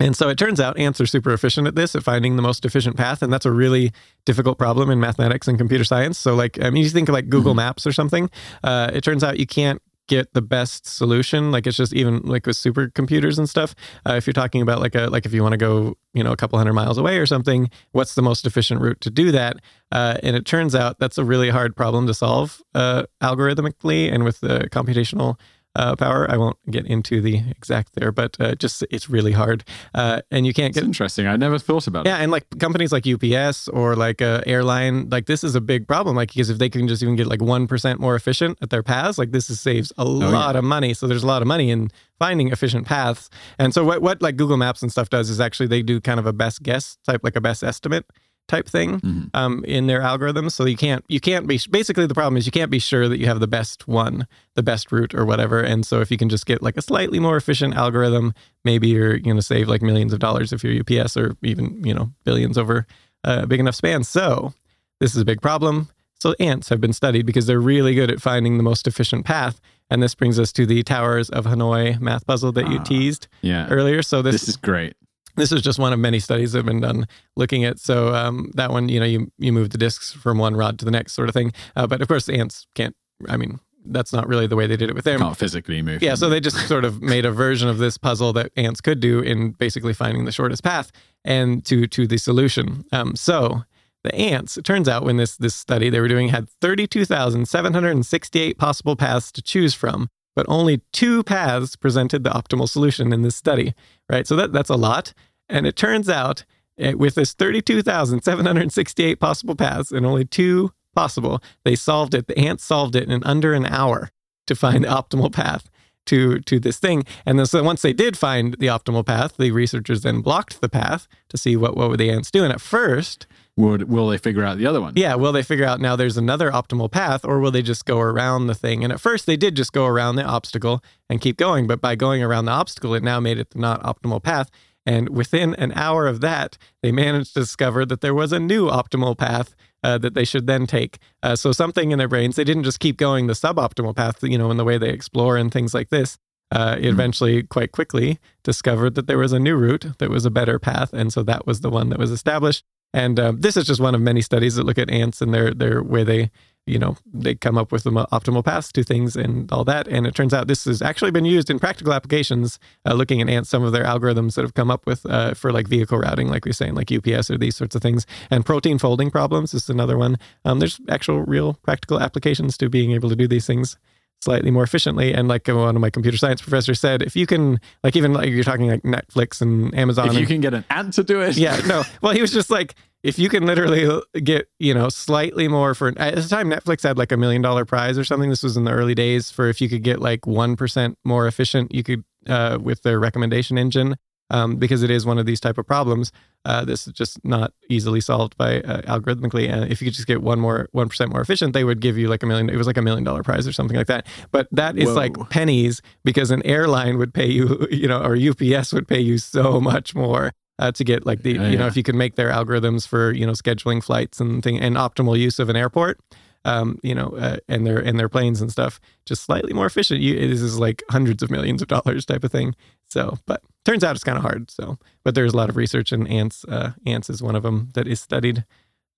And so it turns out ants are super efficient at this, at finding the most efficient path. And that's a really difficult problem in mathematics and computer science. So, like, I mean, you think of like Google mm-hmm. Maps or something, uh, it turns out you can't get the best solution like it's just even like with supercomputers and stuff uh, if you're talking about like a like if you want to go you know a couple hundred miles away or something what's the most efficient route to do that uh, and it turns out that's a really hard problem to solve uh, algorithmically and with the computational uh, power. I won't get into the exact there, but uh, just it's really hard, uh, and you can't get. interesting. I never thought about yeah, it. Yeah, and like companies like UPS or like a airline, like this is a big problem. Like because if they can just even get like one percent more efficient at their paths, like this is, saves a oh, lot yeah. of money. So there's a lot of money in finding efficient paths. And so what what like Google Maps and stuff does is actually they do kind of a best guess type, like a best estimate type thing mm-hmm. um, in their algorithms. So you can't you can't be basically the problem is you can't be sure that you have the best one, the best route or whatever. And so if you can just get like a slightly more efficient algorithm, maybe you're going to save like millions of dollars if you're UPS or even you know billions over a big enough span. So this is a big problem. So ants have been studied because they're really good at finding the most efficient path. And this brings us to the Towers of Hanoi math puzzle that you uh, teased yeah. earlier. So this, this is great this is just one of many studies that have been done looking at. So um, that one, you know, you you move the discs from one rod to the next, sort of thing. Uh, but of course, the ants can't. I mean, that's not really the way they did it with them. Can't physically move. Yeah, so they just sort of made a version of this puzzle that ants could do in basically finding the shortest path and to to the solution. Um, so the ants, it turns out, when this this study they were doing had thirty two thousand seven hundred and sixty eight possible paths to choose from but only two paths presented the optimal solution in this study, right? So that, that's a lot. And it turns out eh, with this 32,768 possible paths and only two possible, they solved it. The ants solved it in under an hour to find the optimal path to to this thing. And then so once they did find the optimal path, the researchers then blocked the path to see what what were the ants doing. At first, would will they figure out the other one? Yeah, will they figure out now there's another optimal path, or will they just go around the thing? And at first they did just go around the obstacle and keep going, but by going around the obstacle, it now made it the not optimal path. And within an hour of that, they managed to discover that there was a new optimal path uh, that they should then take. Uh, so something in their brains, they didn't just keep going the suboptimal path, you know, in the way they explore and things like this. Uh, mm-hmm. eventually, quite quickly, discovered that there was a new route that was a better path, and so that was the one that was established. And uh, this is just one of many studies that look at ants and their their way they you know they come up with the optimal paths to things and all that. And it turns out this has actually been used in practical applications, uh, looking at ants, some of their algorithms that have come up with uh, for like vehicle routing, like we are saying, like UPS or these sorts of things. And protein folding problems This is another one. Um, there's actual real practical applications to being able to do these things slightly more efficiently. And like one of my computer science professors said, if you can, like even like you're talking like Netflix and Amazon, if you and, can get an ant to do it, yeah, no. Well, he was just like, if you can literally get you know slightly more for at the time Netflix had like a million dollar prize or something. This was in the early days for if you could get like one percent more efficient, you could uh, with their recommendation engine. Um, because it is one of these type of problems. Uh, this is just not easily solved by uh, algorithmically. And if you could just get one more one percent more efficient, they would give you like a million. It was like a million dollar prize or something like that. But that is Whoa. like pennies because an airline would pay you, you know, or UPS would pay you so much more. Uh, to get like the yeah, you know yeah. if you could make their algorithms for you know scheduling flights and thing and optimal use of an airport um, you know, uh, and their and their planes and stuff, just slightly more efficient. You, it is like hundreds of millions of dollars type of thing. So, but turns out it's kind of hard. So, but there's a lot of research, and ants uh, ants is one of them that is studied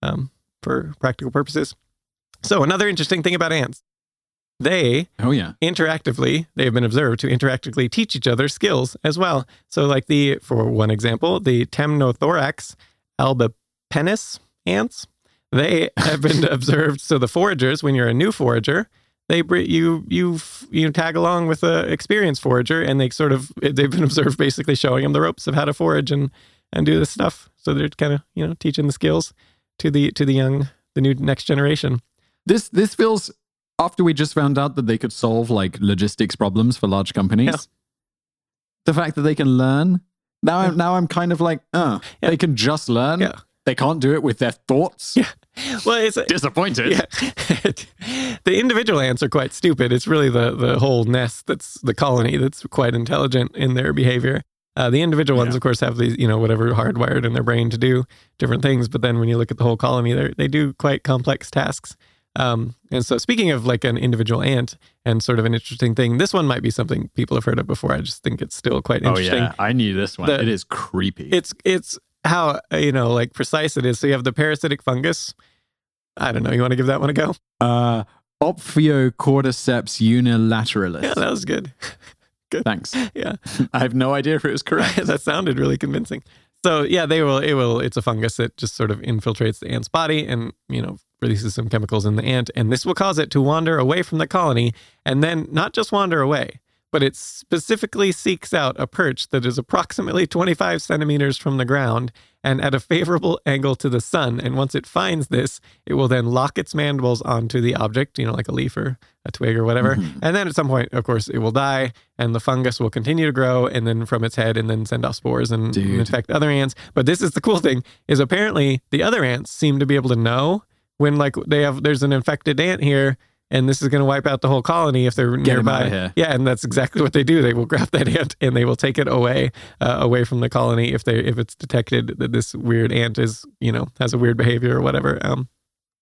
um, for practical purposes. So, another interesting thing about ants, they oh yeah interactively they have been observed to interactively teach each other skills as well. So, like the for one example, the Temnothorax albipennis ants they have been observed. So the foragers, when you're a new forager, they you you you tag along with a experienced forager, and they sort of they've been observed basically showing them the ropes of how to forage and and do this stuff. So they're kind of you know teaching the skills to the to the young the new next generation. This this feels after we just found out that they could solve like logistics problems for large companies. Yeah. The fact that they can learn. Now I'm now I'm kind of like, uh, Yeah. they can just learn. Yeah. They can't do it with their thoughts. Yeah. Well, it's Disappointed. yeah. the individual ants are quite stupid. It's really the the whole nest that's the colony that's quite intelligent in their behavior. Uh, the individual ones, of course, have these, you know, whatever hardwired in their brain to do different things. But then when you look at the whole colony, they they do quite complex tasks. Um, and so, speaking of like an individual ant and sort of an interesting thing, this one might be something people have heard of before. I just think it's still quite Oh interesting. yeah, I knew this one. The- it is creepy. It's it's how uh, you know like precise it is. So you have the parasitic fungus. I don't know. You want to give that one a go? uh, Ophiocordyceps unilateralis. Yeah, that was good. Thanks. Yeah. I have no idea if it was correct. that sounded really convincing. So yeah, they will. It will. It's a fungus that just sort of infiltrates the ant's body and you know releases some chemicals in the ant, and this will cause it to wander away from the colony, and then not just wander away, but it specifically seeks out a perch that is approximately 25 centimeters from the ground and at a favorable angle to the sun. And once it finds this, it will then lock its mandibles onto the object, you know, like a leaf or a twig or whatever. Mhm. And then at some point, of course, it will die and the fungus will continue to grow and then from its head and then send off spores and Dude. infect other ants. But this is the cool thing is apparently the other ants seem to be able to know when like they have there's an infected ant here and this is going to wipe out the whole colony if they're Get nearby. Yeah, and that's exactly what they do. They will grab that ant and they will take it away uh, away from the colony if they if it's detected that this weird ant is, you know, has a weird behavior or whatever. Um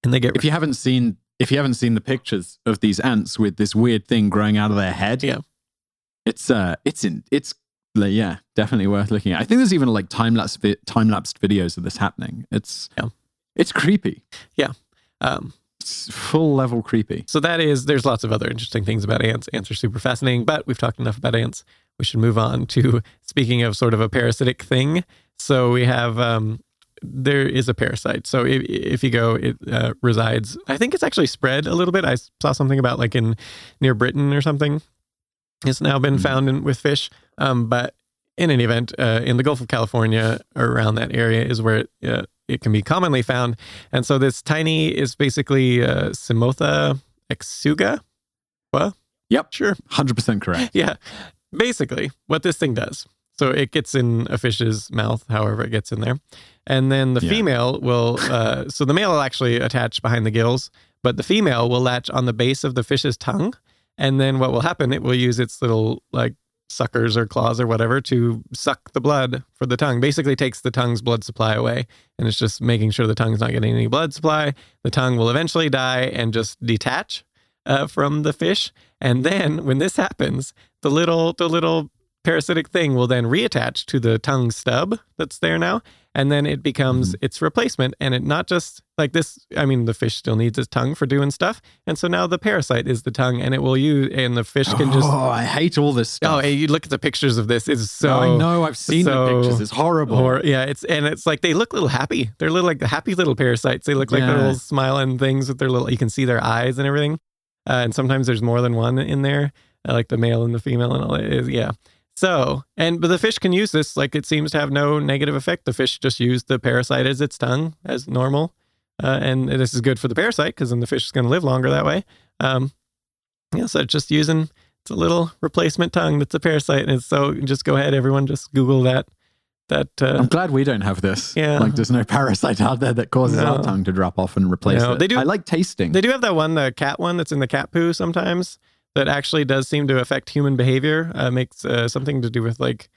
and they get if you haven't seen if you haven't seen the pictures of these ants with this weird thing growing out of their head, Yeah. it's uh, it's in it's like, yeah, definitely worth looking at. I think there's even like time lapse vi- time lapsed videos of this happening. It's Yeah. it's creepy. Yeah. Um full level creepy. So that is, there's lots of other interesting things about ants. Ants are super fascinating, but we've talked enough about ants. We should move on to speaking of sort of a parasitic thing. So we have, um, there is a parasite. So if, if you go, it uh, resides, I think it's actually spread a little bit. I saw something about like in near Britain or something. It's now been Mhm. found in, with fish. Um, but in any event, uh, in the Gulf of California, around that area is where it, uh, it can be commonly found. And so this tiny is basically uh, Cymothoa exigua. Well, Yep. Sure. Hundred percent correct. Yeah. Basically, what this thing does. So it gets in a fish's mouth, however it gets in there. And then the Yeah. female will, uh, so the male will actually attach behind the gills, but the female will latch on the base of the fish's tongue. And then what will happen, it will use its little like suckers or claws or whatever to suck the blood for the tongue. Basically takes the tongue's blood supply away. And it's just making sure the tongue's not getting any blood supply. The tongue will eventually die and just detach uh, from the fish. And then when this happens, the little the little parasitic thing will then reattach to the tongue stub that's there now and then it becomes its replacement and it not just like this i mean the fish still needs its tongue for doing stuff and so now the parasite is the tongue and it will use and the fish can just oh, I hate all this oh stuff. hey, you look at the pictures of this it's so I know. I've seen so the pictures. It's horrible. or yeah, it's and it's like they look a little happy. They're little like the happy little parasites. They look like Yeah. little smiling things with their little. You can see their eyes and everything. Uh, and sometimes there's more than one in there, uh, like the male and the female and all that. Is, yeah. So and but the fish can use this. Like it seems to have no negative effect. The fish just use the parasite as its tongue as normal, uh, and this is good for the parasite because then the fish is going to live longer that way. Um, yeah. So it's just using. It's a little replacement tongue that's a parasite, and it's so just go ahead, everyone, just Google that. That uh, I'm glad we don't have this. Yeah. Like there's no parasite out there that causes No. our tongue to drop off and replace No, it. they do- I like tasting. They do have that one, the cat one that's in the cat poo sometimes that actually does seem to affect human behavior. Uh, makes uh, something to do with like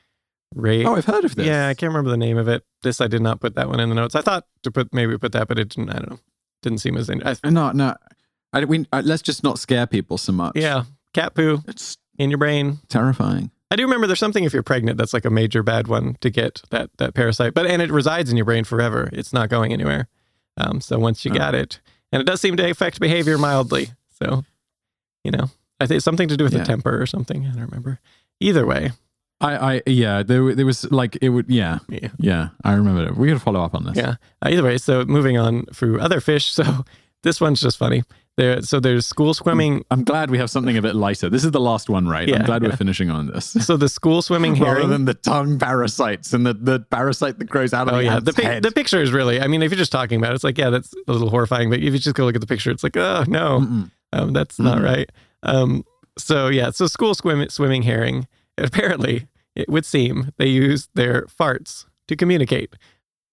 rape. oh, I've heard of this. yeah, I can't remember the name of it. This I did not put that one in the notes. I thought to put maybe put that, but it didn't. I don't know. Didn't seem as. In, I, No, no. I, we, uh, let's just not scare people so much. yeah, cat poo It's in your brain. terrifying. I do remember there's something if you're pregnant that's like a major bad one to get that that parasite, but and it resides in your brain forever. It's not going anywhere. Um, so once you Oh. got it, and it does seem to affect behavior mildly. So, you know, I think it's something to do with Yeah. the temper or something. I don't remember. Either way, I, I, yeah, there, there was like, it would, yeah, yeah, yeah, I remember it. We to follow up on this. yeah. Uh, either way, so moving on through other fish. So this one's just funny. There, so there's school swimming. I'm glad we have something a bit lighter. This is the last one, right? Yeah, I'm glad yeah. we're finishing on this. So the school swimming Rather herring. than the tongue parasites and the, the parasite that grows out of Oh the yeah, the the picture is really. I mean, if you're just talking about it, it's like yeah, that's a little horrifying. But if you just go look at the picture, it's like oh no, Mm-mm. um, that's not Mhm. right. Um, so yeah, so school swim- swimming herring. Apparently, it would seem they use their farts to communicate.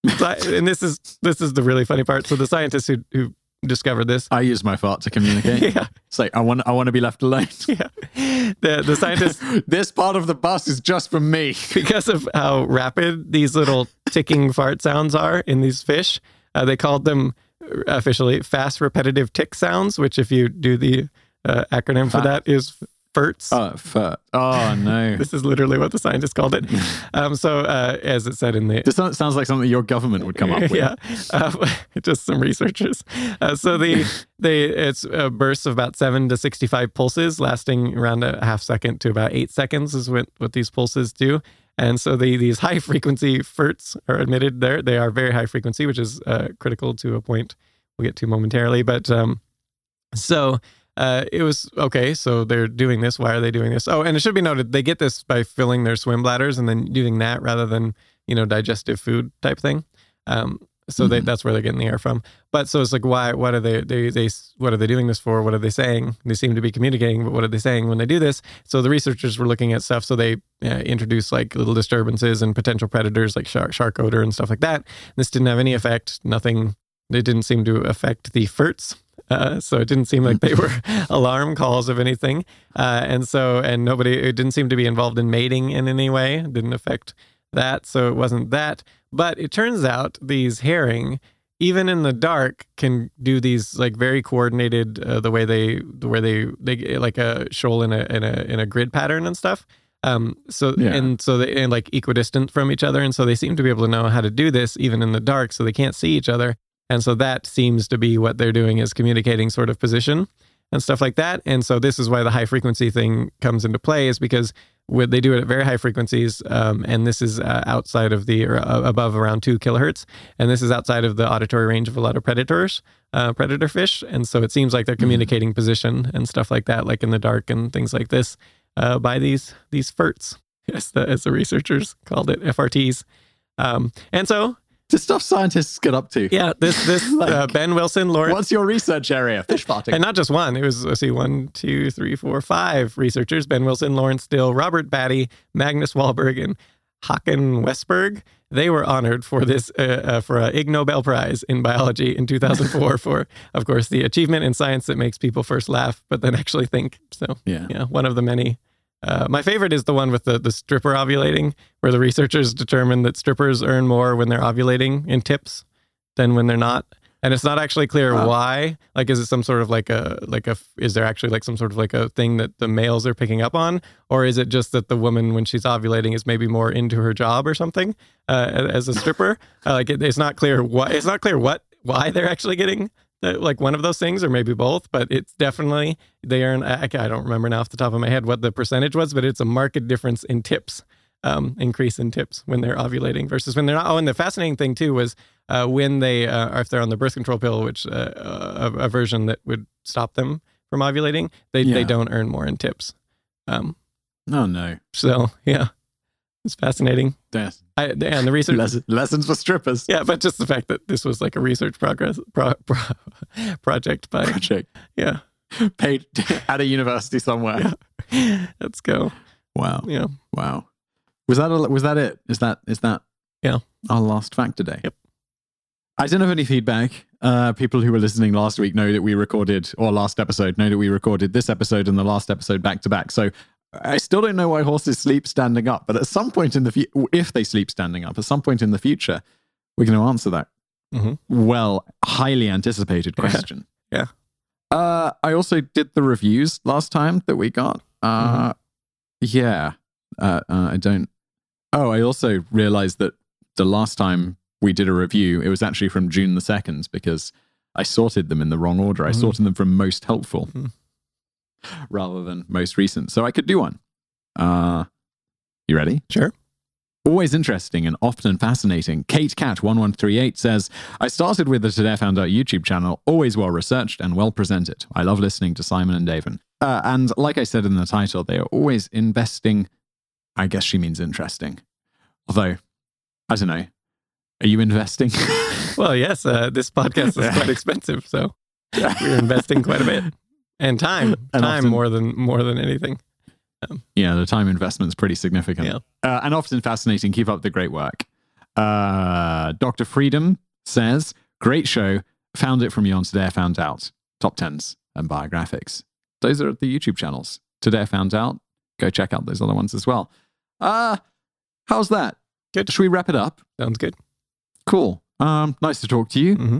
And this is this is the really funny part. So the scientists who who discovered this, I use my fart to communicate. yeah, It's like I want I want to be left alone. yeah, the the scientists this part of the bus is just for me. because of how rapid these little ticking fart sounds are in these fish, uh, they called them uh, officially fast repetitive tick sounds, which, if you do the uh, acronym for that, is FERTs. Oh, fart. Oh no. this is literally what the scientists called it. Um, so, uh, as it said in the This sounds like something your government would come up with. yeah, uh, just some researchers. Uh, so the they it's uh, bursts of about seven to sixty-five pulses, lasting around a half second to about eight seconds, is what what these pulses do. And so the, these high frequency FERTs are emitted there. They are very high frequency, which is uh, critical to a point we'll get to momentarily. But um, so uh, it was okay. So they're doing this. Why are they doing this? Oh, and it should be noted they get this by filling their swim bladders and then doing that rather than you know digestive food type thing. Um, so they, Mhm. that's where they're getting the air from. But so it's like, why? What are they? They they what are they doing this for? What are they saying? They seem to be communicating, but what are they saying when they do this? So the researchers were looking at stuff. So they uh, introduced like little disturbances and potential predators like shark shark odor and stuff like that. This didn't have any effect. Nothing. It didn't seem to affect the FERTs. Uh, so it didn't seem like they were alarm calls of anything. Uh, and so, and nobody, it didn't seem to be involved in mating in any way. It didn't affect that. So it wasn't that. But it turns out these herring, even in the dark, can do these like very coordinated, uh, the way they, the way they, they like a shoal in a, in a, in a grid pattern and stuff. Um, so, Yeah. and so they, and like equidistant from each other. And so they seem to be able to know how to do this even in the dark. So they can't see each other. And so that seems to be what they're doing is communicating sort of position and stuff like that. And so this is why the high frequency thing comes into play is because they do it at very high frequencies. Um, and this is uh, outside of the, or uh, above around two kilohertz. And this is outside of the auditory range of a lot of predators, uh, predator fish. And so it seems like they're communicating position and stuff like that, like in the dark and things like this uh, by these, these FERTs, as the, as the researchers called it, FRTs. Um, and so, The stuff scientists get up to. yeah, this, this uh, Ben Wilson, Lawrence, What's your research area? Fish farting. and not just one. It was let's see, one, two, three, four, five researchers: Ben Wilson, Lawrence Dill, Robert Batty, Magnus Wahlberg, and Håkan Westberg. They were honored for this uh, uh, for a Ig Nobel Prize in biology in 2004 for, of course, the achievement in science that makes people first laugh but then actually think. So, yeah. yeah, one of the many. Uh, my favorite is the one with the, the stripper ovulating, where the researchers determined that strippers earn more when they're ovulating in tips than when they're not. And it's not actually clear Wow. why. Like, is it some sort of like a like a is there actually like some sort of like a thing that the males are picking up on, or is it just that the woman when she's ovulating is maybe more into her job or something uh, as a stripper? uh, like, it, it's not clear why. It's not clear what why they're actually getting like one of those things, or maybe both. But it's definitely they earn. I, I don't remember now off the top of my head what the percentage was, but it's a marked difference in tips. Um, increase in tips when they're ovulating versus when they're not. Oh, and the fascinating thing too was uh, when they, uh, if they're on the birth control pill, which uh, a, a version that would stop them from ovulating, they they don't earn more in tips. Um, Oh no. so yeah, it's fascinating. Yes. I, and the research, Les- lessons for strippers. yeah, but just the fact that this was like a research progress pro, pro, project by Project yeah, paid at a university somewhere. Yeah. let's go. Wow. Yeah, Wow. Was that all, was that it? Is that is that Yeah. our last fact today? Yep. I don't have any feedback. Uh, people who were listening last week know that we recorded, or last episode know that we recorded this episode and the last episode back to back. So I still don't know why horses sleep standing up. But at some point in the future, if they sleep standing up, at some point in the future, we're going to answer that Mhm. well, highly anticipated question. Yeah. Uh, I also did the reviews last time that we got. Uh, Mm-hmm. Yeah. Uh, uh, I don't. Oh, I also realized that the last time we did a review, it was actually from June the 2nd because I sorted them in the wrong order. I Mhm. sorted them from most helpful Mhm. Rather than most recent. So I could do one. Uh, you ready? sure. Always interesting and often fascinating. Kate Cat 1138 says, I started with the Today I Found Out YouTube channel, always well researched and well presented. I love listening to Simon and David. Uh, and like I said in the title, they are always investing. I guess she means interesting. Although, I don't know. Are you investing? Well, yes, uh, this podcast is quite expensive, so we're investing quite a bit and time, And time often- more than more than anything. yeah, the time investment's pretty significant. Yeah. Uh, and often fascinating. Keep up the great work. Uh, Dr. Freedom says, great show. Found it from you on Today I Found Out. Top 10s and biographics. Those are the YouTube channels. Today I Found Out. Go check out those other ones as well. Uh, how's that? Good. Should we wrap it up? Sounds good. Cool. Um, nice to talk to you. hmm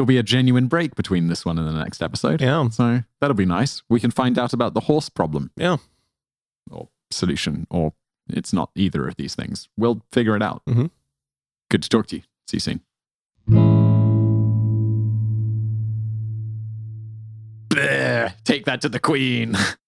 There'll be a genuine break between this one and the next episode. Yeah, So that'll be nice. We can find out about the horse problem. Yeah. Or solution, or it's not either of these things. We'll figure it out. Mhm. Good to talk to you. See you soon. Bleh, take that to the queen.